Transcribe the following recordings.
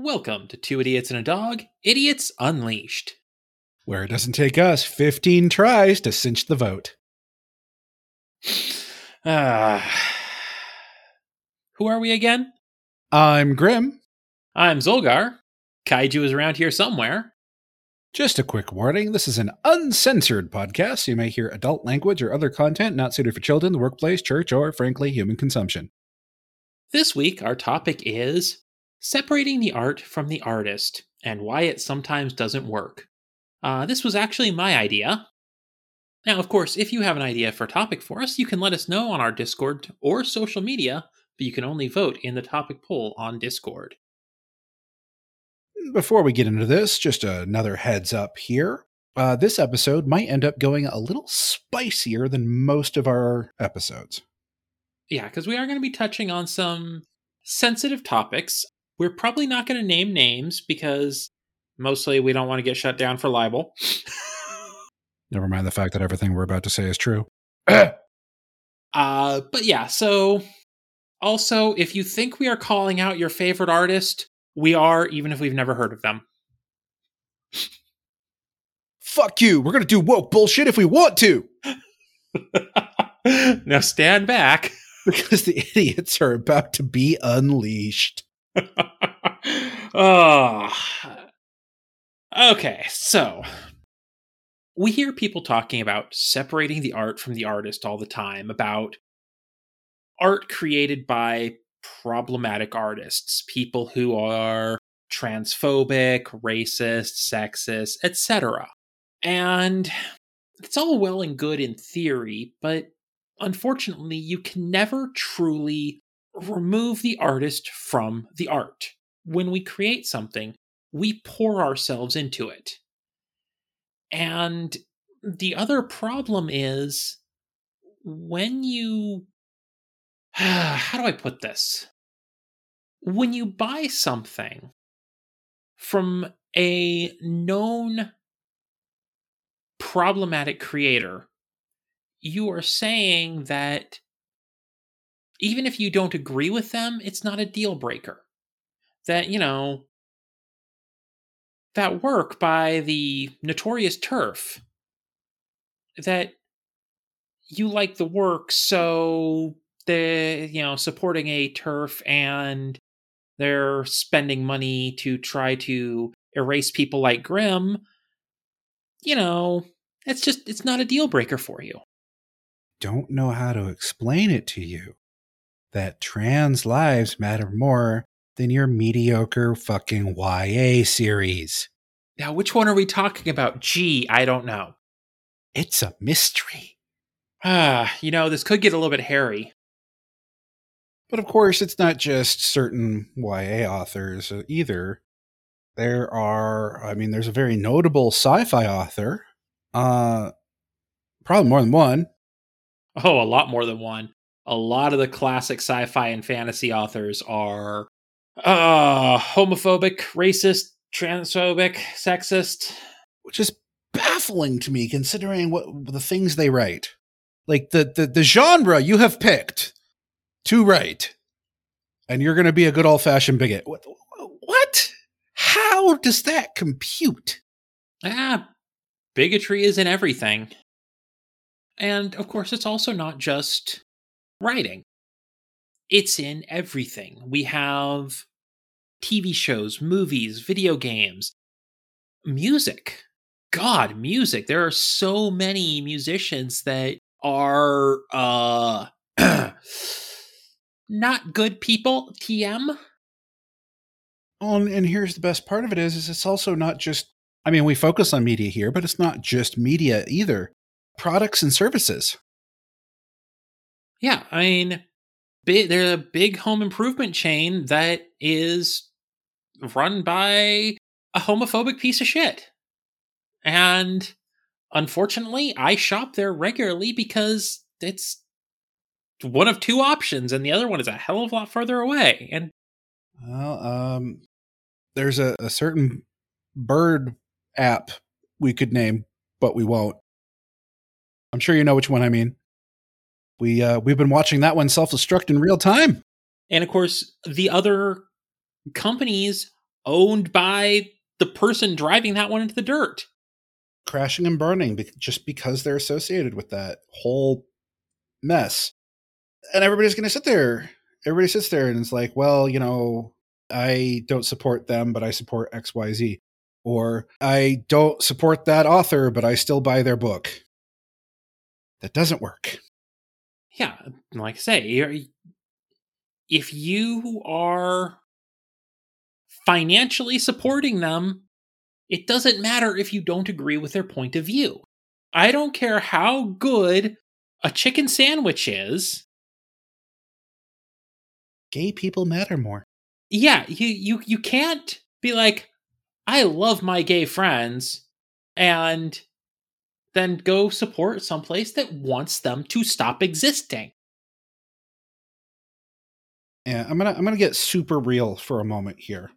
Welcome to Two Idiots and a Dog, Idiots Unleashed. Where it doesn't take us 15 tries to cinch the vote. Ah. who are we again? I'm Grim. I'm Zolgar. Kaiju is around here somewhere. Just a quick warning this is an uncensored podcast. You may hear adult language or other content not suited for children, the workplace, church, or frankly, human consumption. This week, our topic is separating the art from the artist and why it sometimes doesn't work. Uh, this was actually my idea. Now, of course, if you have an idea for a topic for us, you can let us know on our Discord or social media, but you can only vote in the topic poll on Discord. Before we get into this, just another heads up here. Uh, this episode might end up going a little spicier than most of our episodes. Yeah, because we are going to be touching on some sensitive topics. We're probably not going to name names because mostly we don't want to get shut down for libel. Never mind the fact that everything we're about to say is true. uh, but yeah, so also, if you think we are calling out your favorite artist, we are, even if we've never heard of them. Fuck you. We're going to do woke bullshit if we want to. now stand back. Because the idiots are about to be unleashed. Oh. Okay, so we hear people talking about separating the art from the artist all the time, about art created by problematic artists, people who are transphobic, racist, sexist, etc. And it's all well and good in theory, but unfortunately, you can never truly remove the artist from the art. When we create something, we pour ourselves into it. And the other problem is when you. How do I put this? When you buy something from a known problematic creator, you are saying that even if you don't agree with them, it's not a deal breaker. That, you know, that work by the notorious turf, that you like the work, so the you know, supporting a turf and they're spending money to try to erase people like Grim, you know, it's just it's not a deal breaker for you. Don't know how to explain it to you that trans lives matter more than your mediocre fucking YA series. Now, which one are we talking about? Gee, I don't know. It's a mystery. Ah, you know, this could get a little bit hairy. But of course, it's not just certain YA authors uh, either. There are, I mean, there's a very notable sci fi author, uh, probably more than one. Oh, a lot more than one. A lot of the classic sci fi and fantasy authors are uh, homophobic, racist, transphobic, sexist. Which is baffling to me considering what the things they write. Like the, the, the genre you have picked to write, and you're going to be a good old fashioned bigot. What? What? How does that compute? Ah, bigotry is in everything. And of course, it's also not just writing, it's in everything. We have TV shows, movies, video games, music. God, music. There are so many musicians that are uh not good people, TM. Oh, and here's the best part of it is, is it's also not just I mean, we focus on media here, but it's not just media either. Products and services. Yeah, I mean, big, they're a big home improvement chain that is run by a homophobic piece of shit. And unfortunately, I shop there regularly because it's one of two options, and the other one is a hell of a lot further away. And well, um, there's a, a certain bird app we could name, but we won't. I'm sure you know which one I mean. We uh, we've been watching that one self destruct in real time. And of course, the other companies owned by the person driving that one into the dirt. Crashing and burning just because they're associated with that whole mess. And everybody's going to sit there. Everybody sits there and it's like, well, you know, I don't support them, but I support XYZ. Or I don't support that author, but I still buy their book. That doesn't work. Yeah, like I say, if you are financially supporting them, it doesn't matter if you don't agree with their point of view. I don't care how good a chicken sandwich is. Gay people matter more. Yeah, you you you can't be like I love my gay friends and then go support someplace that wants them to stop existing. Yeah, I'm gonna I'm gonna get super real for a moment here.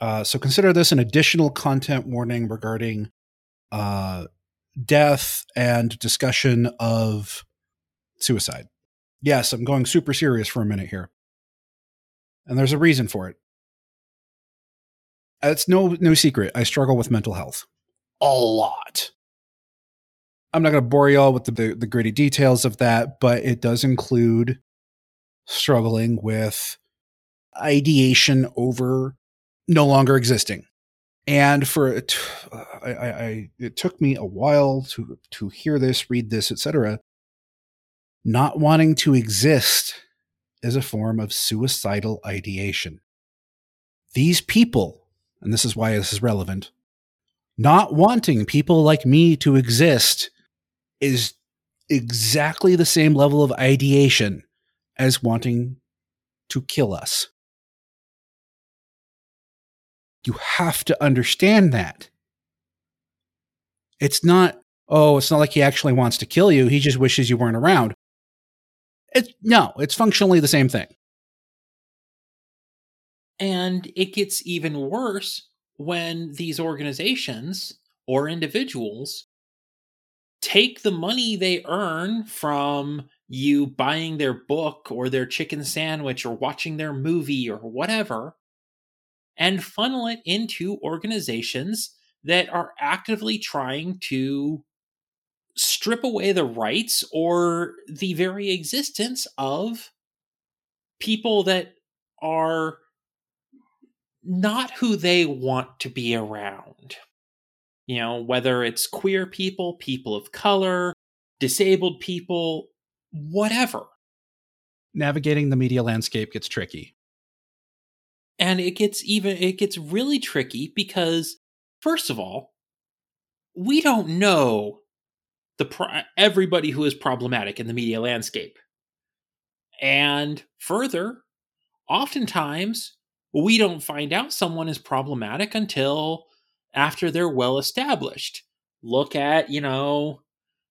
Uh, so consider this an additional content warning regarding uh, death and discussion of suicide. Yes, I'm going super serious for a minute here, and there's a reason for it. It's no no secret. I struggle with mental health a lot. I'm not going to bore you all with the, the, the gritty details of that, but it does include struggling with ideation over no longer existing. And for it, I, I, it took me a while to to hear this, read this, etc. Not wanting to exist is a form of suicidal ideation. These people, and this is why this is relevant, not wanting people like me to exist is exactly the same level of ideation as wanting to kill us. You have to understand that. It's not, oh, it's not like he actually wants to kill you. He just wishes you weren't around. It, no, it's functionally the same thing. And it gets even worse when these organizations or individuals take the money they earn from you buying their book or their chicken sandwich or watching their movie or whatever and funnel it into organizations that are actively trying to strip away the rights or the very existence of people that are not who they want to be around. You know, whether it's queer people, people of color, disabled people, whatever. Navigating the media landscape gets tricky. And it gets even it gets really tricky because first of all, we don't know the pro- everybody who is problematic in the media landscape. And further, oftentimes we don't find out someone is problematic until after they're well established. Look at, you know,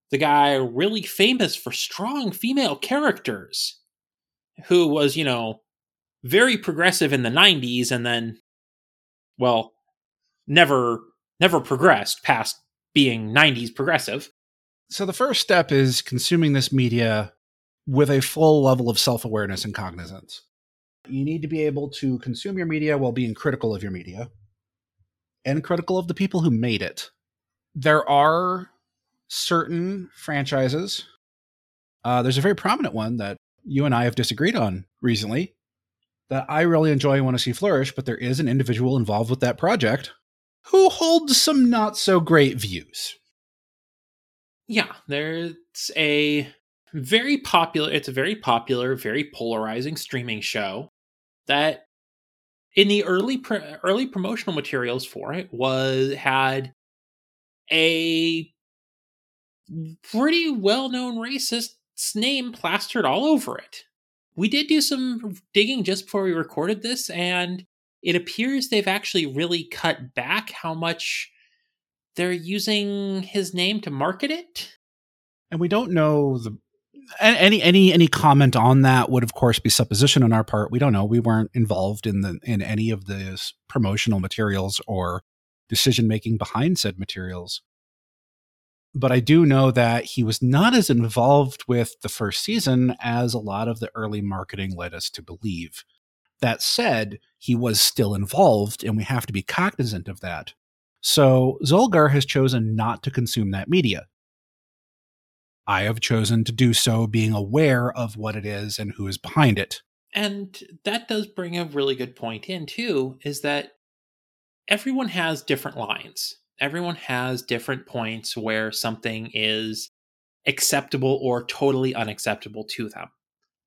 the guy really famous for strong female characters who was, you know, very progressive in the 90s and then well, never never progressed past being 90s progressive. So the first step is consuming this media with a full level of self-awareness and cognizance. You need to be able to consume your media while being critical of your media and critical of the people who made it. There are certain franchises. Uh, there's a very prominent one that you and I have disagreed on recently that I really enjoy and want to see flourish, but there is an individual involved with that project who holds some not so great views. Yeah, there's a very popular it's a very popular, very polarizing streaming show that in the early pr- early promotional materials for it was had a pretty well-known racist's name plastered all over it. We did do some digging just before we recorded this and it appears they've actually really cut back how much they're using his name to market it. And we don't know the any any any comment on that would of course be supposition on our part. We don't know. We weren't involved in the in any of the promotional materials or decision making behind said materials. But I do know that he was not as involved with the first season as a lot of the early marketing led us to believe. That said, he was still involved, and we have to be cognizant of that. So Zolgar has chosen not to consume that media. I have chosen to do so being aware of what it is and who is behind it. And that does bring a really good point in, too, is that everyone has different lines. Everyone has different points where something is acceptable or totally unacceptable to them.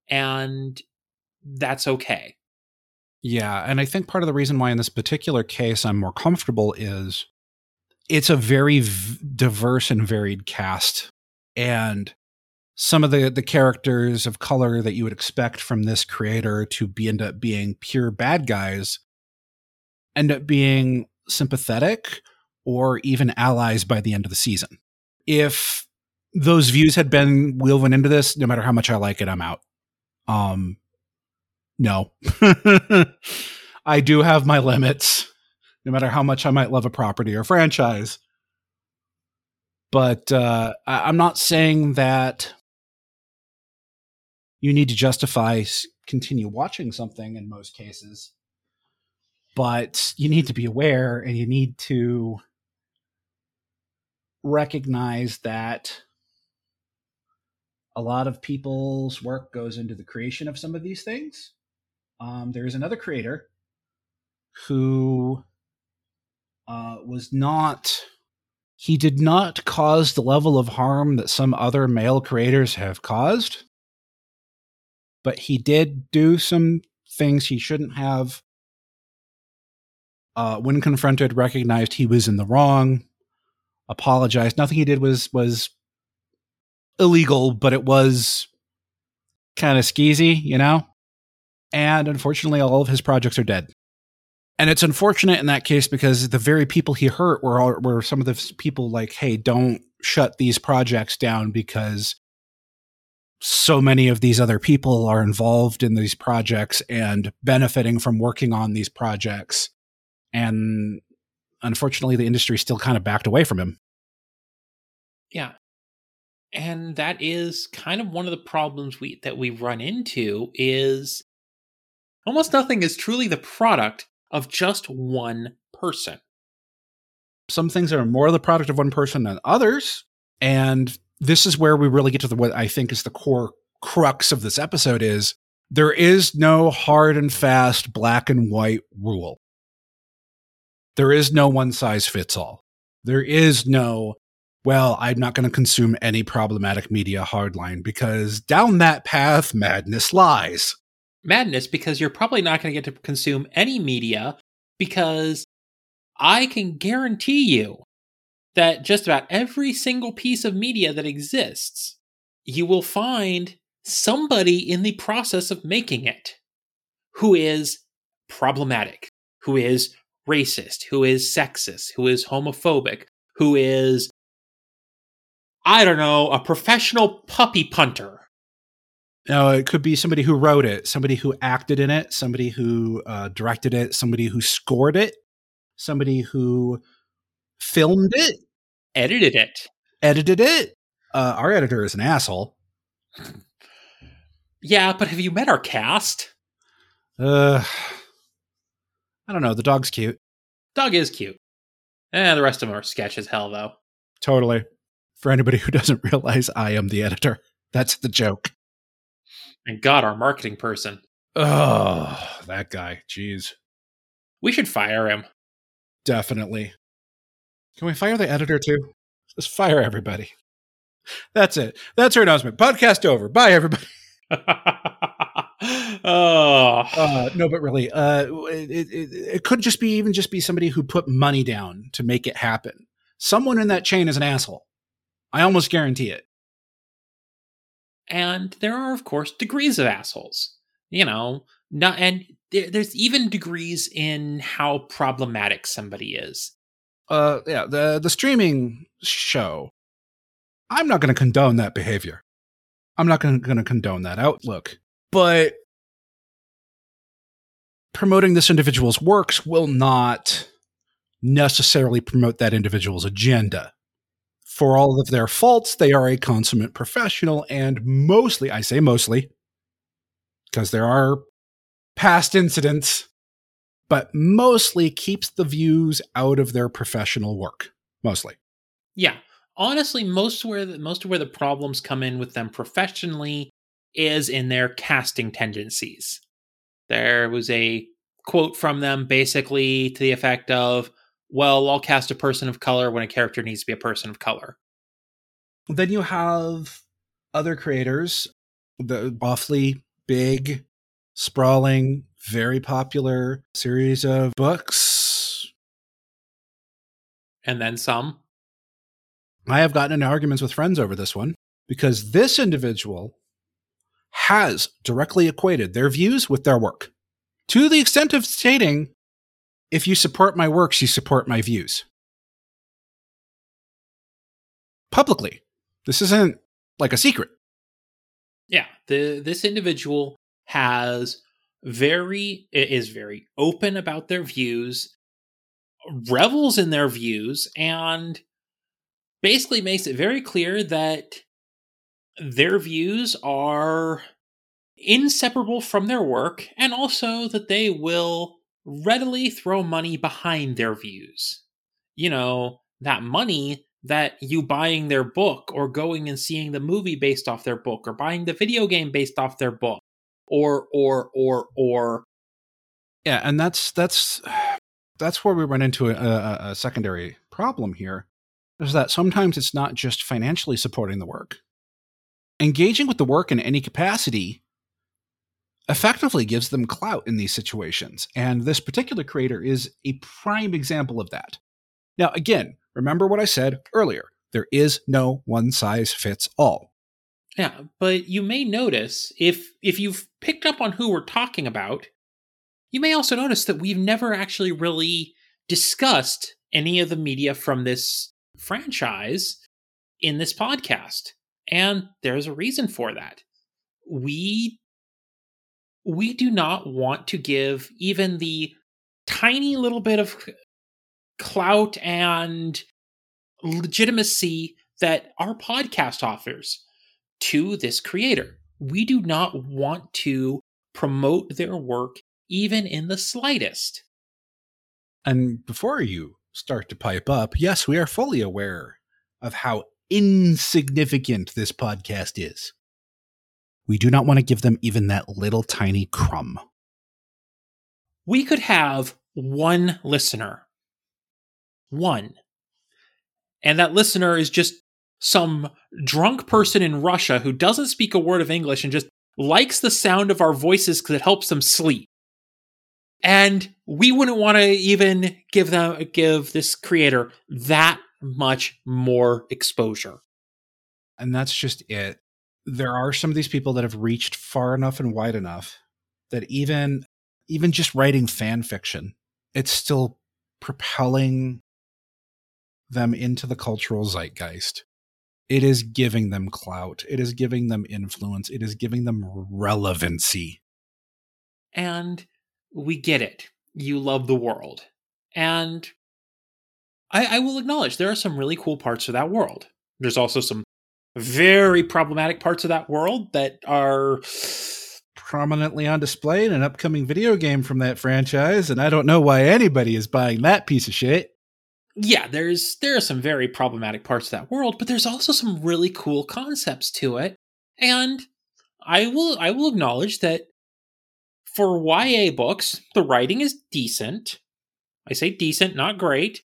And that's okay. Yeah. And I think part of the reason why in this particular case I'm more comfortable is it's a very v- diverse and varied cast. And some of the, the characters of color that you would expect from this creator to be end up being pure bad guys end up being sympathetic or even allies by the end of the season. If those views had been woven into this, no matter how much I like it, I'm out. Um, no. I do have my limits, no matter how much I might love a property or franchise. But uh, I- I'm not saying that you need to justify continue watching something in most cases, but you need to be aware and you need to recognize that a lot of people's work goes into the creation of some of these things. Um, there is another creator who uh, was not, he did not cause the level of harm that some other male creators have caused, but he did do some things he shouldn't have. Uh, when confronted, recognized he was in the wrong, apologized. Nothing he did was was illegal, but it was kind of skeezy, you know? And unfortunately, all of his projects are dead. And it's unfortunate in that case because the very people he hurt were all, were some of the people like, "Hey, don't shut these projects down because so many of these other people are involved in these projects and benefiting from working on these projects." And unfortunately, the industry still kind of backed away from him. Yeah. And that is kind of one of the problems we that we run into is almost nothing is truly the product of just one person. some things are more the product of one person than others. And this is where we really get to the what I think is the core crux of this episode is there is no hard and fast black and white rule. There is no one size fits all. There is no, well, I'm not going to consume any problematic media hardline because down that path, madness lies. Madness because you're probably not going to get to consume any media because I can guarantee you that just about every single piece of media that exists, you will find somebody in the process of making it who is problematic, who is racist, who is sexist, who is homophobic, who is, I don't know, a professional puppy punter. No, it could be somebody who wrote it, somebody who acted in it, somebody who uh, directed it, somebody who scored it, somebody who filmed it, Edited it. edited it. Uh, our editor is an asshole. Yeah, but have you met our cast? Uh, I don't know. The dog's cute. Dog is cute. Eh, the rest of them are sketch as hell, though. Totally. For anybody who doesn't realize, I am the editor. That's the joke. And God, our marketing person. Oh, that guy. Jeez. We should fire him. Definitely. Can we fire the editor too? Just fire everybody. That's it. That's our announcement. Podcast over. Bye, everybody. oh, Uh, no, but really, uh, it, it, it could just be even just be somebody who put money down to make it happen. Someone in that chain is an asshole. I almost guarantee it. And there are, of course, degrees of assholes. You know, not and there, there's even degrees in how problematic somebody is. Uh, yeah, the the streaming show. I'm not going to condone that behavior. I'm not going to condone that outlook. But promoting this individual's works will not necessarily promote that individual's agenda. For all of their faults, they are a consummate professional, and mostly, I say mostly, because there are past incidents, but mostly keeps the views out of their professional work. Mostly. Yeah. Honestly, most where the, most of where the problems come in with them professionally is in their casting tendencies. There was a quote from them basically to the effect of, well, I'll cast a person of color when a character needs to be a person of color. Then you have other creators, the awfully big, sprawling, very popular series of books. And then some. I have gotten into arguments with friends over this one because this individual has directly equated their views with their work to the extent of stating, if you support my works, you support my views. Publicly. This isn't like a secret. Yeah, the this individual has very is very open about their views, revels in their views and basically makes it very clear that their views are inseparable from their work and also that they will readily throw money behind their views. You know, that money that you buying their book or going and seeing the movie based off their book or buying the video game based off their book or or or or yeah and that's that's that's where we run into a, a, a secondary problem here is that sometimes it's not just financially supporting the work engaging with the work in any capacity effectively gives them clout in these situations and this particular creator is a prime example of that now again Remember what I said earlier there is no one size fits all. Yeah, but you may notice if if you've picked up on who we're talking about, you may also notice that we've never actually really discussed any of the media from this franchise in this podcast. And there's a reason for that. We we do not want to give even the tiny little bit of clout and legitimacy that our podcast offers to this creator. We do not want to promote their work even in the slightest. And before you start to pipe up, yes, we are fully aware of how insignificant this podcast is. We do not want to give them even that little tiny crumb. We could have one listener one. And that listener is just some drunk person in Russia who doesn't speak a word of English and just likes the sound of our voices because it helps them sleep. And we wouldn't want to even give them give this creator that much more exposure. And that's just it. There are some of these people that have reached far enough and wide enough that even even just writing fan fiction, it's still propelling them into the cultural zeitgeist. It is giving them clout. It is giving them influence. It is giving them relevancy. And we get it. You love the world. And I, I will acknowledge there are some really cool parts of that world. There's also some very problematic parts of that world that are prominently on display in an upcoming video game from that franchise, and I don't know why anybody is buying that piece of shit yeah, there's there are some very problematic parts of that world, but there's also some really cool concepts to it. And I will I will acknowledge that for YA books, the writing is decent. I say decent, not great.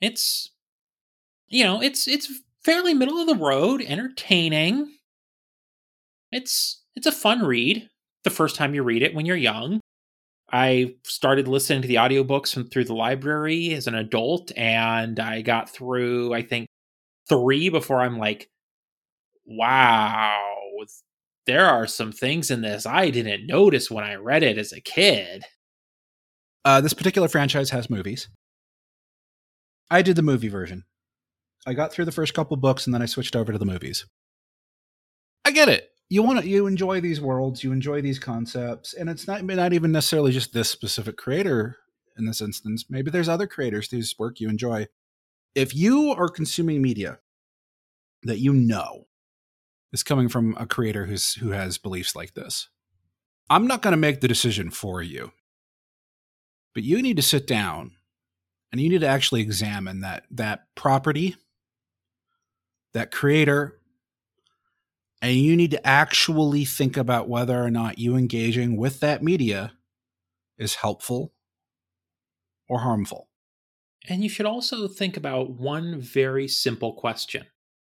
It's you know, it's it's fairly middle of the road, entertaining. It's it's a fun read the first time you read it when you're young. I started listening to the audiobooks from, through the library as an adult, and I got through, I think, three before I'm like, wow, there are some things in this I didn't notice when I read it as a kid. Uh, this particular franchise has movies. I did the movie version. I got through the first couple books and then I switched over to the movies. I get it you want to you enjoy these worlds, you enjoy these concepts, and it's not not even necessarily just this specific creator in this instance. Maybe there's other creators whose work you enjoy. If you are consuming media that you know is coming from a creator who's who has beliefs like this, I'm not going to make the decision for you. But you need to sit down and you need to actually examine that that property, that creator, and you need to actually think about whether or not you engaging with that media is helpful or harmful. And you should also think about one very simple question.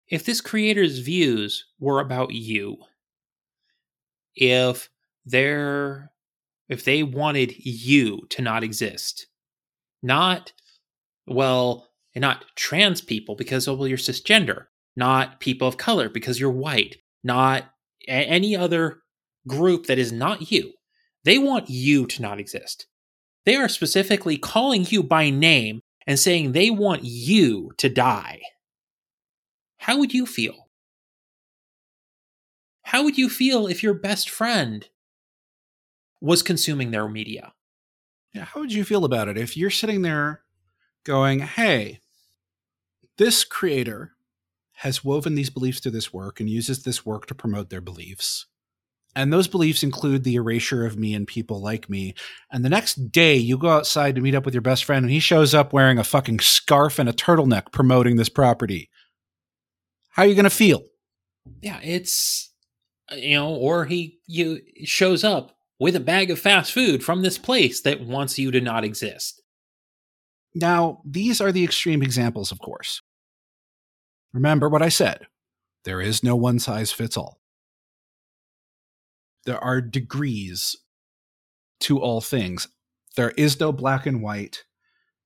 If this creator's views were about you, if they're if they wanted you to not exist, not well, and not trans people because oh well you're cisgender, not people of color because you're white, not a- any other group that is not you. They want you to not exist. They are specifically calling you by name and saying they want you to die. How would you feel? How would you feel if your best friend was consuming their media? Yeah, how would you feel about it if you're sitting there going, hey, this creator has woven these beliefs to this work and uses this work to promote their beliefs. And those beliefs include the erasure of me and people like me. And the next day, you go outside to meet up with your best friend, and he shows up wearing a fucking scarf and a turtleneck promoting this property. How are you going to feel? Yeah, it's you know, or he you shows up with a bag of fast food from this place that wants you to not exist. Now, these are the extreme examples, of course. Remember what I said there is no one size fits all. There are degrees to all things. There is no black and white.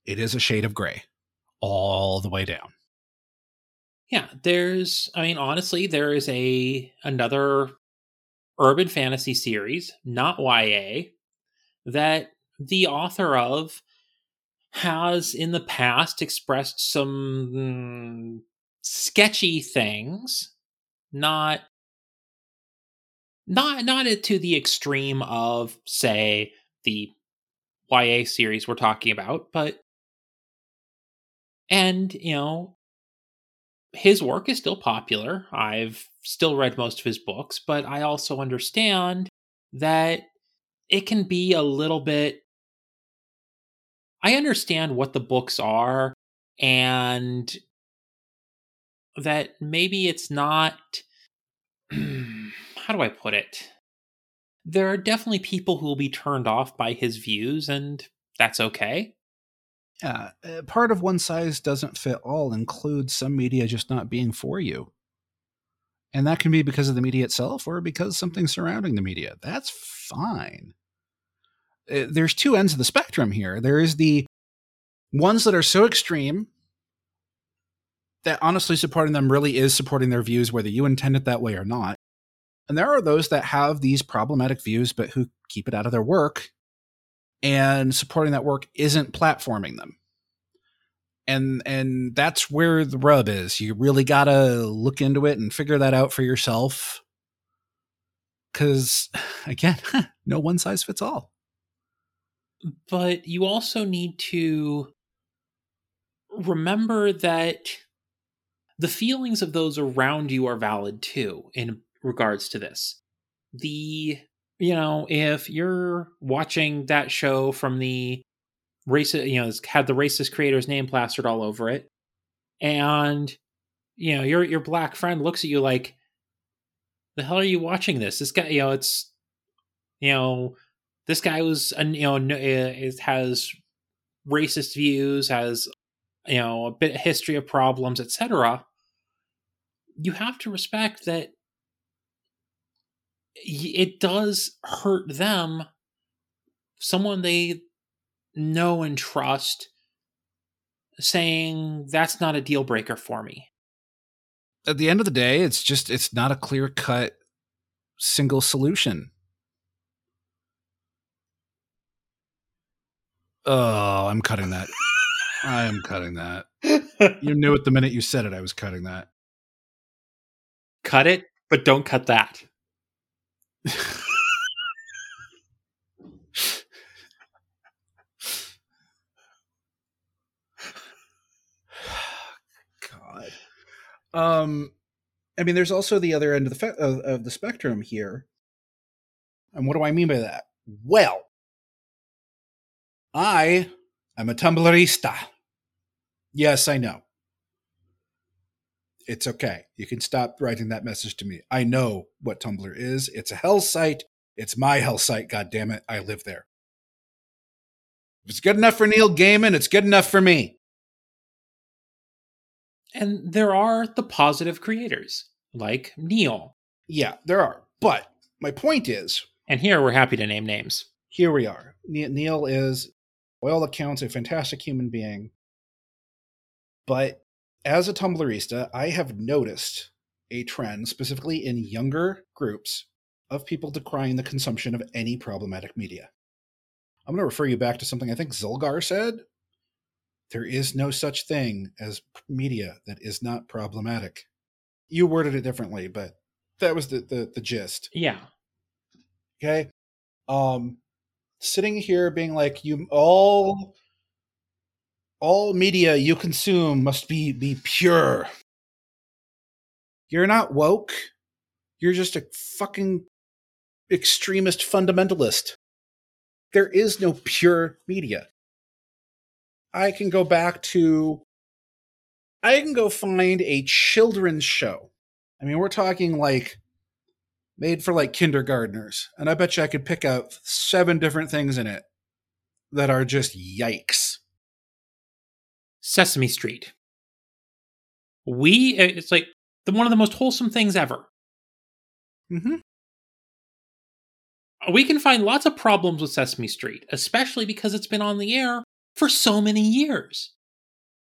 It is a shade of gray all the way down. Yeah, there's I mean honestly there is a another urban fantasy series, not YA, that the author of has in the past expressed some mm, sketchy things, not not not to the extreme of say the YA series we're talking about, but and you know his work is still popular. I've still read most of his books, but I also understand that it can be a little bit I understand what the books are and that maybe it's not how do I put it? There are definitely people who will be turned off by his views and that's okay. Yeah, uh, part of one size doesn't fit all includes some media just not being for you. And that can be because of the media itself or because something surrounding the media. That's fine. Uh, there's two ends of the spectrum here. There is the ones that are so extreme that honestly supporting them really is supporting their views, whether you intend it that way or not. And there are those that have these problematic views, but who keep it out of their work. And supporting that work isn't platforming them. And and that's where the rub is. You really got to look into it and figure that out for yourself. Cuz again no one size fits all. But you also need to remember that the feelings of those around you are valid too in regards to this the you know, if you're watching that show from the racist, you know, had the racist creator's name plastered all over it, and you know, your your black friend looks at you like, "The hell are you watching this? This guy, you know, it's, you know, this guy was, you know, eh, it has racist views, has, you know, a bit of history of problems, etc." You have to respect that it does hurt them someone they know and trust saying that's not a deal breaker for me. At the end of the day it's just it's not a clear cut single solution. Oh i'm cutting that. I am cutting that. You knew it the minute you said it i was cutting that cut it but don't cut that God. Um, I mean, there's also the other end of the fe- of, of the spectrum here, And what do I mean by that? Well, I am a Tumblrista. Yes, I know. It's okay. You can stop writing that message to me. I know what Tumblr is. It's a hell site. It's my hell site, God damn it! I live there. If it's good enough for Neil Gaiman, it's good enough for me. And there are the positive creators, like Neil. Yeah, there are. But my point is. And here we're happy to name names. Here we are. Neil is, by all accounts, a fantastic human being. But as a Tumblrista, I have noticed a trend, specifically in younger groups, of people decrying the consumption of any problematic media. I'm going to refer you back to something I think Zolgar said. There is no such thing as media that is not problematic. You worded it differently, but that was the, the, the gist. Yeah. Okay. Um, sitting here being like, you all all media you consume must be be pure. You're not woke. You're just a fucking extremist fundamentalist. There is no pure media. I can go back to I can go find a children's show. I mean, we're talking like made for like kindergartners. And I bet you I could pick out seven different things in it that are just yikes. Sesame Street. We, it's like the, one of the most wholesome things ever. Mm-hmm. We can find lots of problems with Sesame Street, especially because it's been on the air for so many years.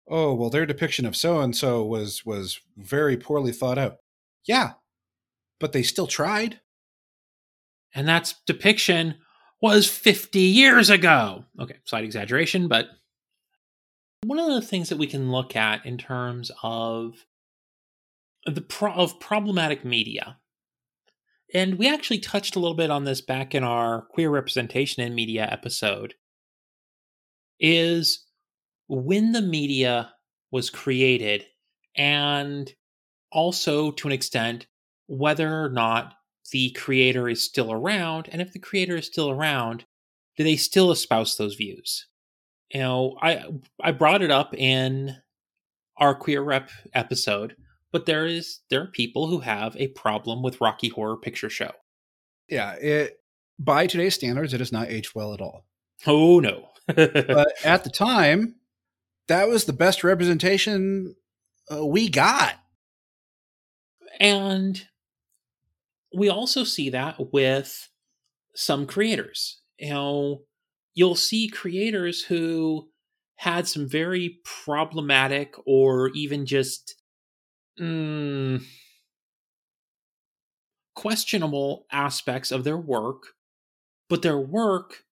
Oh, well, their depiction of so and so was was very poorly thought out. Yeah, but they still tried. And that depiction was 50 years ago. Okay, slight exaggeration, but one of the things that we can look at in terms of the pro- of problematic media and we actually touched a little bit on this back in our queer representation in media episode is when the media was created and also to an extent whether or not the creator is still around and if the creator is still around do they still espouse those views you know, I I brought it up in our queer rep episode, but there is there are people who have a problem with Rocky Horror Picture Show. Yeah, it by today's standards, it has not aged well at all. Oh no! but at the time, that was the best representation uh, we got, and we also see that with some creators. You know, you'll see creators who had some very problematic or even just mm, questionable aspects of their work, but their work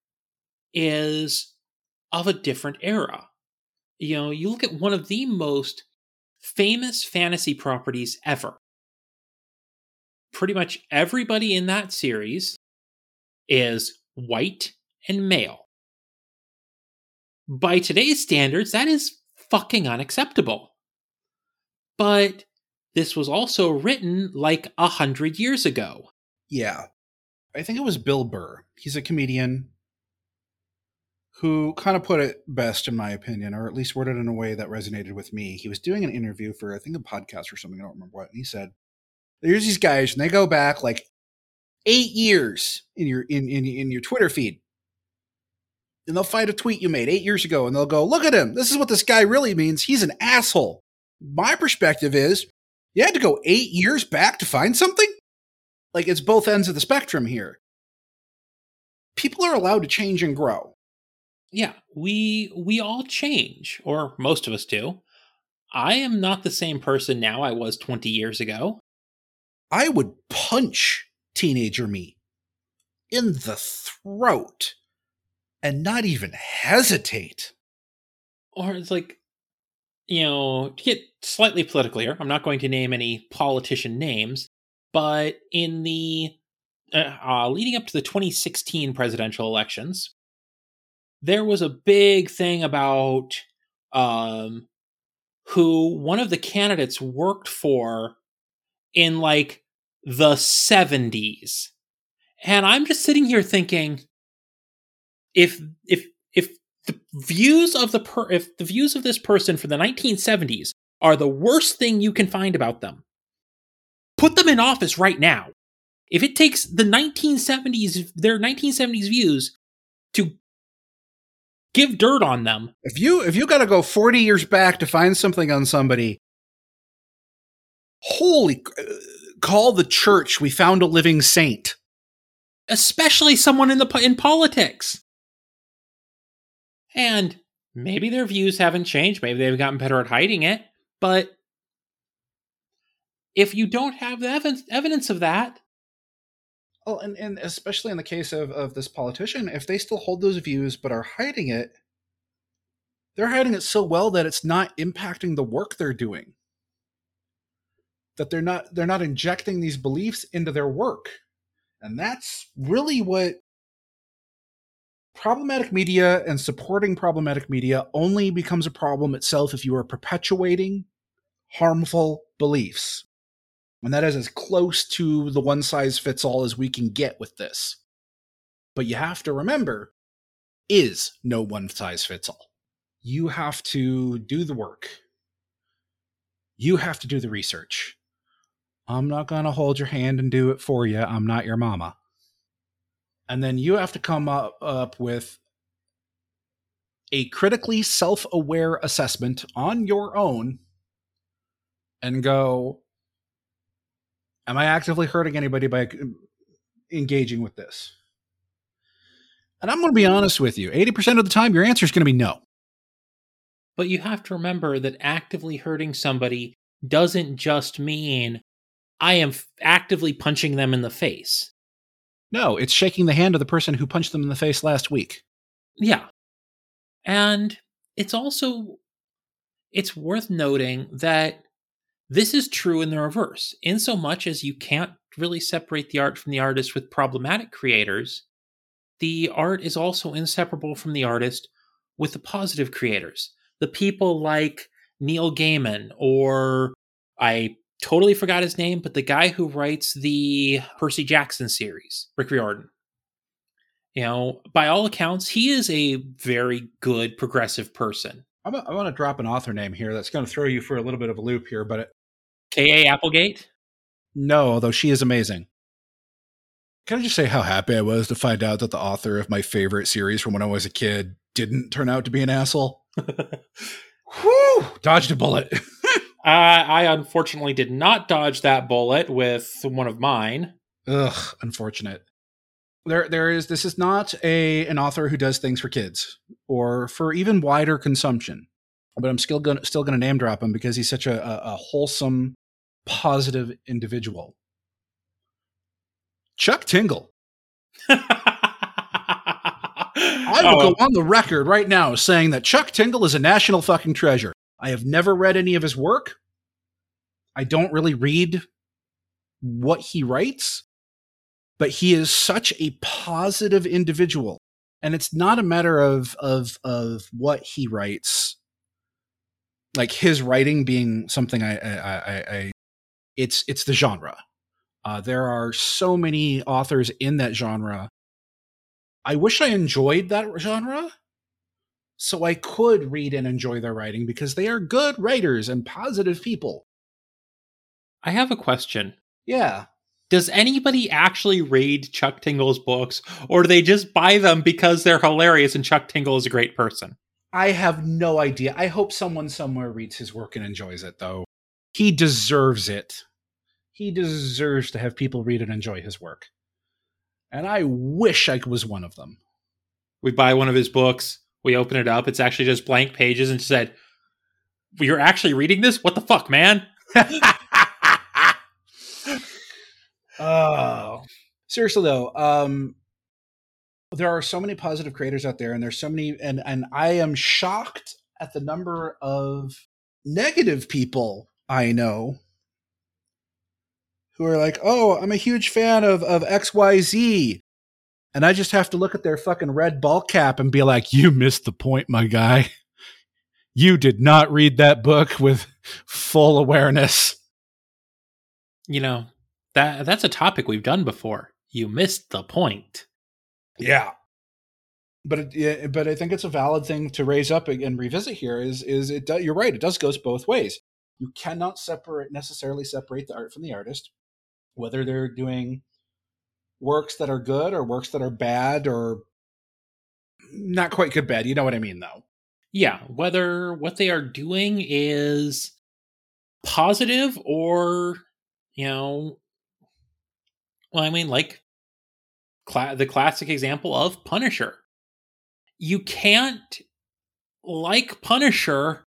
is of a different era. You know, you look at one of the most famous fantasy properties ever. Pretty much everybody in that series is white and male by today's standards, that is fucking unacceptable. But this was also written like a hundred years ago. Yeah. I think it was Bill Burr. He's a comedian who kind of put it best, in my opinion, or at least worded in a way that resonated with me. He was doing an interview for, I think, a podcast or something. I don't remember what. And he said, There's these guys, and they go back like eight years in your in, in, in your Twitter feed and they'll find a tweet you made eight years ago and they'll go, look at him. This is what this guy really means. He's an asshole. My perspective is you had to go eight years back to find something? Like it's both ends of the spectrum here. People are allowed to change and grow. Yeah, we we all change, or most of us do. I am not the same person now I was 20 years ago. I would punch teenager me in the throat and not even hesitate. Or it's like, you know, to get slightly political here, I'm not going to name any politician names, but in the uh, uh, leading up to the 2016 presidential elections, there was a big thing about um, who one of the candidates worked for in like the 70s And I'm just sitting here thinking if if if the views of the per- if the views of this person from the 1970s are the worst thing you can find about them, put them in office right now. If it takes the 1970s their 1970s views to give dirt on them, If you if you got to go 40 years back to find something on somebody, holy uh, call the church, we found a living saint. especially someone in the in politics. And maybe their views haven't changed, maybe they've gotten better at hiding it, but if you don't have the evidence, evidence of that, Well, and, and especially in the case of, of this politician, if they still hold those views but are hiding it, they're hiding it so well that it's not impacting the work they're doing. That they're not they're not injecting these beliefs into their work. And that's really what problematic media and supporting problematic media only becomes a problem itself if you are perpetuating harmful beliefs. And that is as close to the one size fits all as we can get with this. But you have to remember, is no one size fits all. You have to do the work. You have to do the research. I'm not going to hold your hand and do it for you. I'm not your mama. And then you have to come up, up with a critically self aware assessment on your own and go, Am I actively hurting anybody by engaging with this? And I'm going to be honest with you 80% of the time, your answer is going to be no. but you have to remember that actively hurting somebody doesn't just mean I am actively punching them in the face. No, it's shaking the hand of the person who punched them in the face last week. Yeah. And it's also it's worth noting that this is true in the reverse. In so much as you can't really separate the art from the artist with problematic creators, the art is also inseparable from the artist with the positive creators. The people like Neil Gaiman or I totally forgot his name, but the guy who writes the Percy Jackson series, Rick Riordan. You know, by all accounts, he is a very good progressive person. I'm a, I want to drop an author name here that's going to throw you for a little bit of a loop here, but it, K.A. Applegate? no, although she is amazing. Can I just say how happy I was to find out that the author of my favorite series from when I was a kid didn't turn out to be an asshole? Whew! Dodged a bullet. I, I unfortunately did not dodge that bullet with one of mine. Ugh, unfortunate. There, there is. This is not a an author who does things for kids or for even wider consumption. But I'm still gonna still gonna name drop him because he's such a, a, a wholesome, positive individual. Chuck Tingle. I will Oh, go on the record right now saying that Chuck Tingle is a national fucking treasure. I have never read any of his work. I don't really read what he writes, but he is such a positive individual. And it's not a matter of of of what he writes, like his writing being something I I, I, I it's it's the genre. Uh, there are so many authors in that genre. I wish I enjoyed that genre so I could read and enjoy their writing because they are good writers and positive people. I have a question. Yeah. Does anybody actually read Chuck Tingle's books, or do they just buy them because they're hilarious and Chuck Tingle is a great person? I have no idea. I hope someone somewhere reads his work and enjoys it, though. He deserves it. He deserves to have people read and enjoy his work. And I wish I was one of them. We buy one of his books, we open it up, it's actually just blank pages and said, You're actually reading this? What the fuck, man? oh. Seriously though, um there are so many positive creators out there and there's so many and and I am shocked at the number of negative people I know who are like, "Oh, I'm a huge fan of of XYZ." And I just have to look at their fucking red ball cap and be like, "You missed the point, my guy. You did not read that book with full awareness." You know, that that's a topic we've done before. You missed the point. Yeah. But it, yeah, but I think it's a valid thing to raise up and revisit here. Is is it? Do, you're right. It does goes both ways. You cannot separate necessarily separate the art from the artist, whether they're doing works that are good or works that are bad or not quite good bad. You know what I mean, though. Yeah, whether what they are doing is positive or you know, well, I mean, like cla- the classic example of Punisher. You can't like Punisher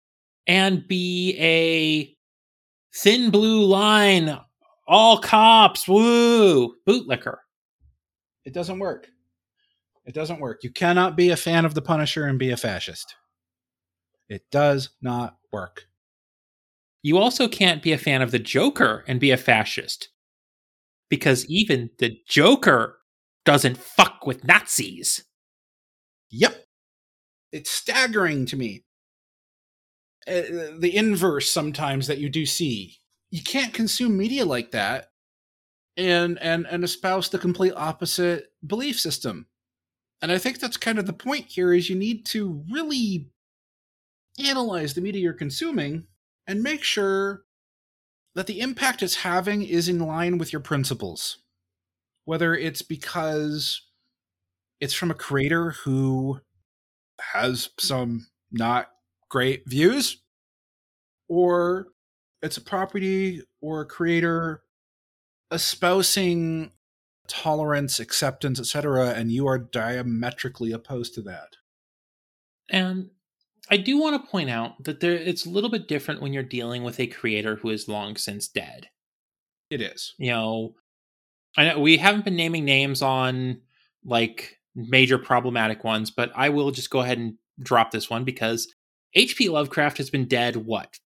and be a thin blue line, all cops, woo, bootlicker. It doesn't work. It doesn't work. You cannot be a fan of the Punisher and be a fascist. It does not work. You also can't be a fan of the Joker and be a fascist. Because even the Joker doesn't fuck with Nazis. Yep. It's staggering to me. Uh, the inverse sometimes that you do see. You can't consume media like that and and and espouse the complete opposite belief system. And I think that's kind of the point here is you need to really analyze the media you're consuming and make sure that the impact it's having is in line with your principles. Whether it's because it's from a creator who has some not great views, or it's a property or a creator espousing tolerance, acceptance, etc., and you are diametrically opposed to that. And I do want to point out that there it's a little bit different when you're dealing with a creator who is long since dead. It is. You know, I know we haven't been naming names on like major problematic ones, but I will just go ahead and drop this one because H.P. Lovecraft has been dead what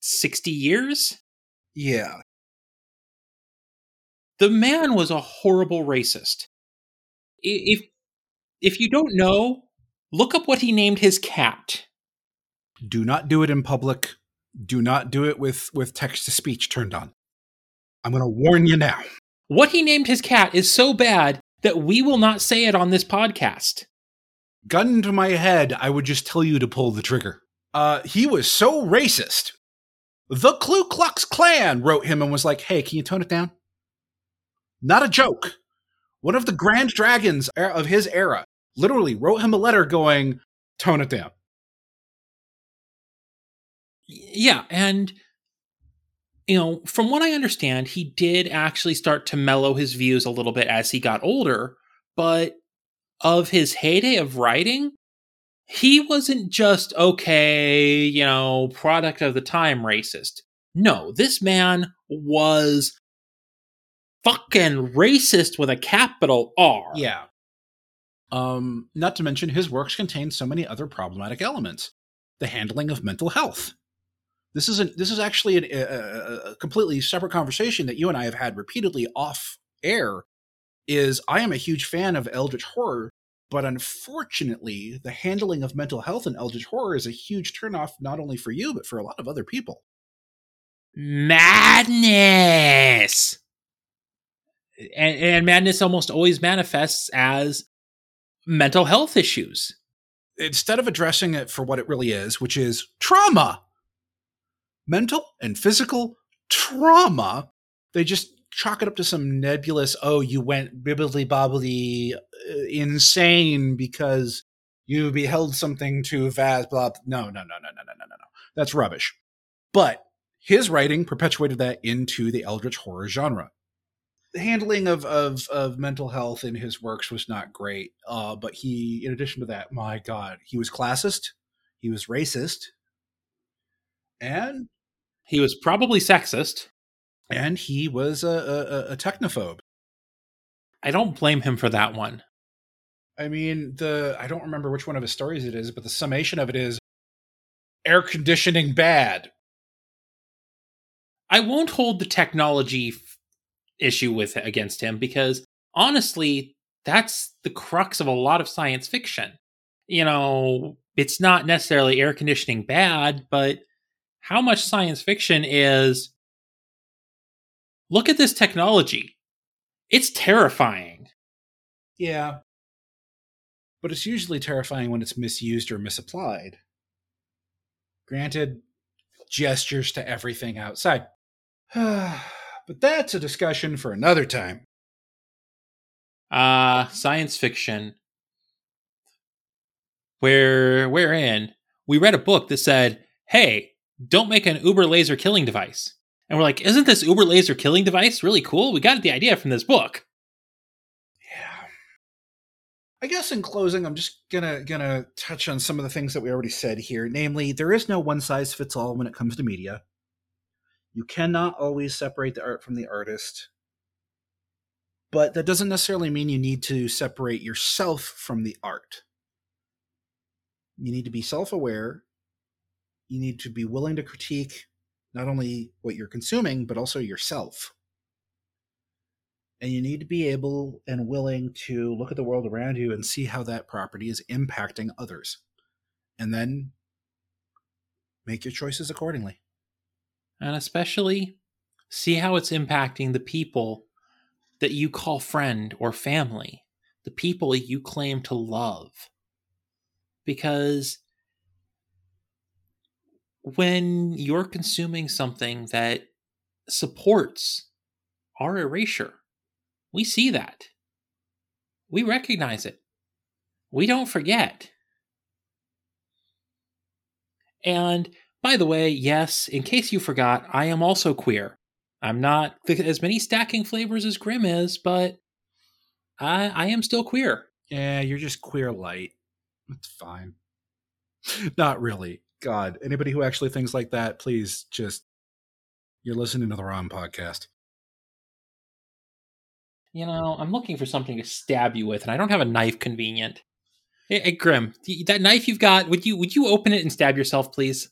60 years? Yeah. The man was a horrible racist. If if you don't know, look up what he named his cat. Do not do it in public. Do not do it with with text to speech turned on. I'm going to warn you now. What he named his cat is so bad that we will not say it on this podcast. Gun to my head, I would just tell you to pull the trigger. Uh, he was so racist. The Ku Klux Klan wrote him and was like, "Hey, can you tone it down?" Not a joke. One of the grand dragons of his era literally wrote him a letter going, "Tone it down." Yeah, and you know, from what I understand, he did actually start to mellow his views a little bit as he got older, but of his heyday of writing, he wasn't just okay, you know, product of the time racist. No, this man was fucking racist with a capital R. Yeah. Um, not to mention his works contain so many other problematic elements. The handling of mental health. This is a, this is actually an, a, a completely separate conversation that you and I have had repeatedly off air. Is I am a huge fan of Eldritch horror, but unfortunately, the handling of mental health in Eldritch horror is a huge turnoff, not only for you but for a lot of other people. Madness, and, and madness almost always manifests as mental health issues. Instead of addressing it for what it really is, which is trauma, mental and physical trauma, they just chalk it up to some nebulous, oh, you went bibbly bobbly uh, insane because you beheld something too vast, blah. No, no, no, no, no, no, no, no, no. That's rubbish. But his writing perpetuated that into the eldritch horror genre. The handling of, of, of mental health in his works was not great. Uh, but he, in addition to that, my God, he was classist, he was racist, and he was probably sexist. And he was a, a, a technophobe. I don't blame him for that one. I mean, the I don't remember which one of his stories it is, but the summation of it is air conditioning bad. I won't hold the technology issue with against him because honestly, that's the crux of a lot of science fiction. You know, it's not necessarily air conditioning bad, but how much science fiction is look at this technology. it's terrifying. Yeah. But it's usually terrifying when it's misused or misapplied. Granted, gestures to everything outside. but that's a discussion for another time. Uh science fiction. Where wherein we read a book that said, "Hey, don't make an Uber laser killing device." And we're like, "Isn't this Uber laser killing device really cool? We got the idea from this book." Yeah. I guess in closing, I'm just gonna gonna touch on some of the things that we already said here. Namely, there is no one size fits all when it comes to media. You cannot always separate the art from the artist. But that doesn't necessarily mean you need to separate yourself from the art. You need to be self aware. You need to be willing to critique not only what you're consuming, but also yourself. And you need to be able and willing to look at the world around you and see how that property is impacting others. And then make your choices accordingly. And especially see how it's impacting the people that you call friend or family, the people you claim to love. Because when you're consuming something that supports our erasure, we see that. We recognize it. We don't forget. And by the way, yes, in case you forgot, I am also queer. I'm not as many stacking flavors as Grim is, but I, I am still queer. Yeah, you're just queer light. It's fine. not really. God, anybody who actually thinks like that, please just you're listening to the wrong podcast. You know, I'm looking for something to stab you with, and I don't have a knife convenient. Hey, hey Grim, that knife you've got, would you would you open it and stab yourself, please?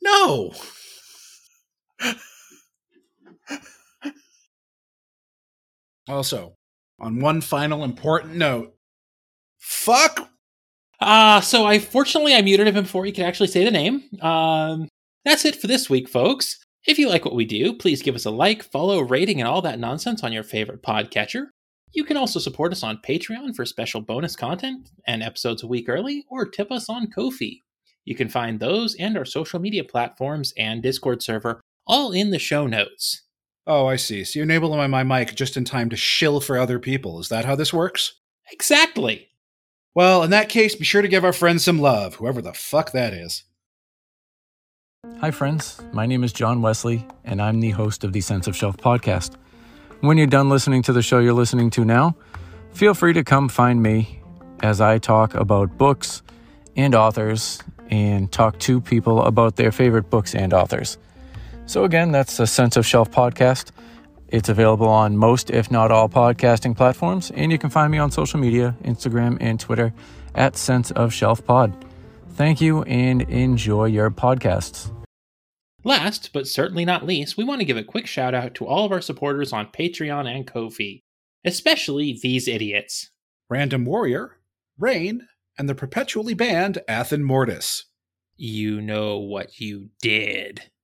No. also, on one final important note, fuck. Uh, so I fortunately I muted him before he could actually say the name. Um, that's it for this week, folks. If you like what we do, please give us a like, follow, rating, and all that nonsense on your favorite podcatcher. You can also support us on Patreon for special bonus content and episodes a week early, or tip us on Ko-fi. You can find those and our social media platforms and Discord server all in the show notes. Oh, I see. So you enable my, my mic just in time to shill for other people. Is that how this works? Exactly. Well, in that case, be sure to give our friends some love, whoever the fuck that is. Hi, friends. My name is John Wesley, and I'm the host of the Sense of Shelf podcast. When you're done listening to the show you're listening to now, feel free to come find me as I talk about books and authors and talk to people about their favorite books and authors. So, again, that's a Sense of Shelf podcast. It's available on most, if not all, podcasting platforms, and you can find me on social media Instagram and Twitter at Sense of Shelf Pod. Thank you and enjoy your podcasts. Last, but certainly not least, we want to give a quick shout out to all of our supporters on Patreon and Ko-fi, especially these idiots Random Warrior, Rain, and the perpetually banned Athen Mortis. You know what you did.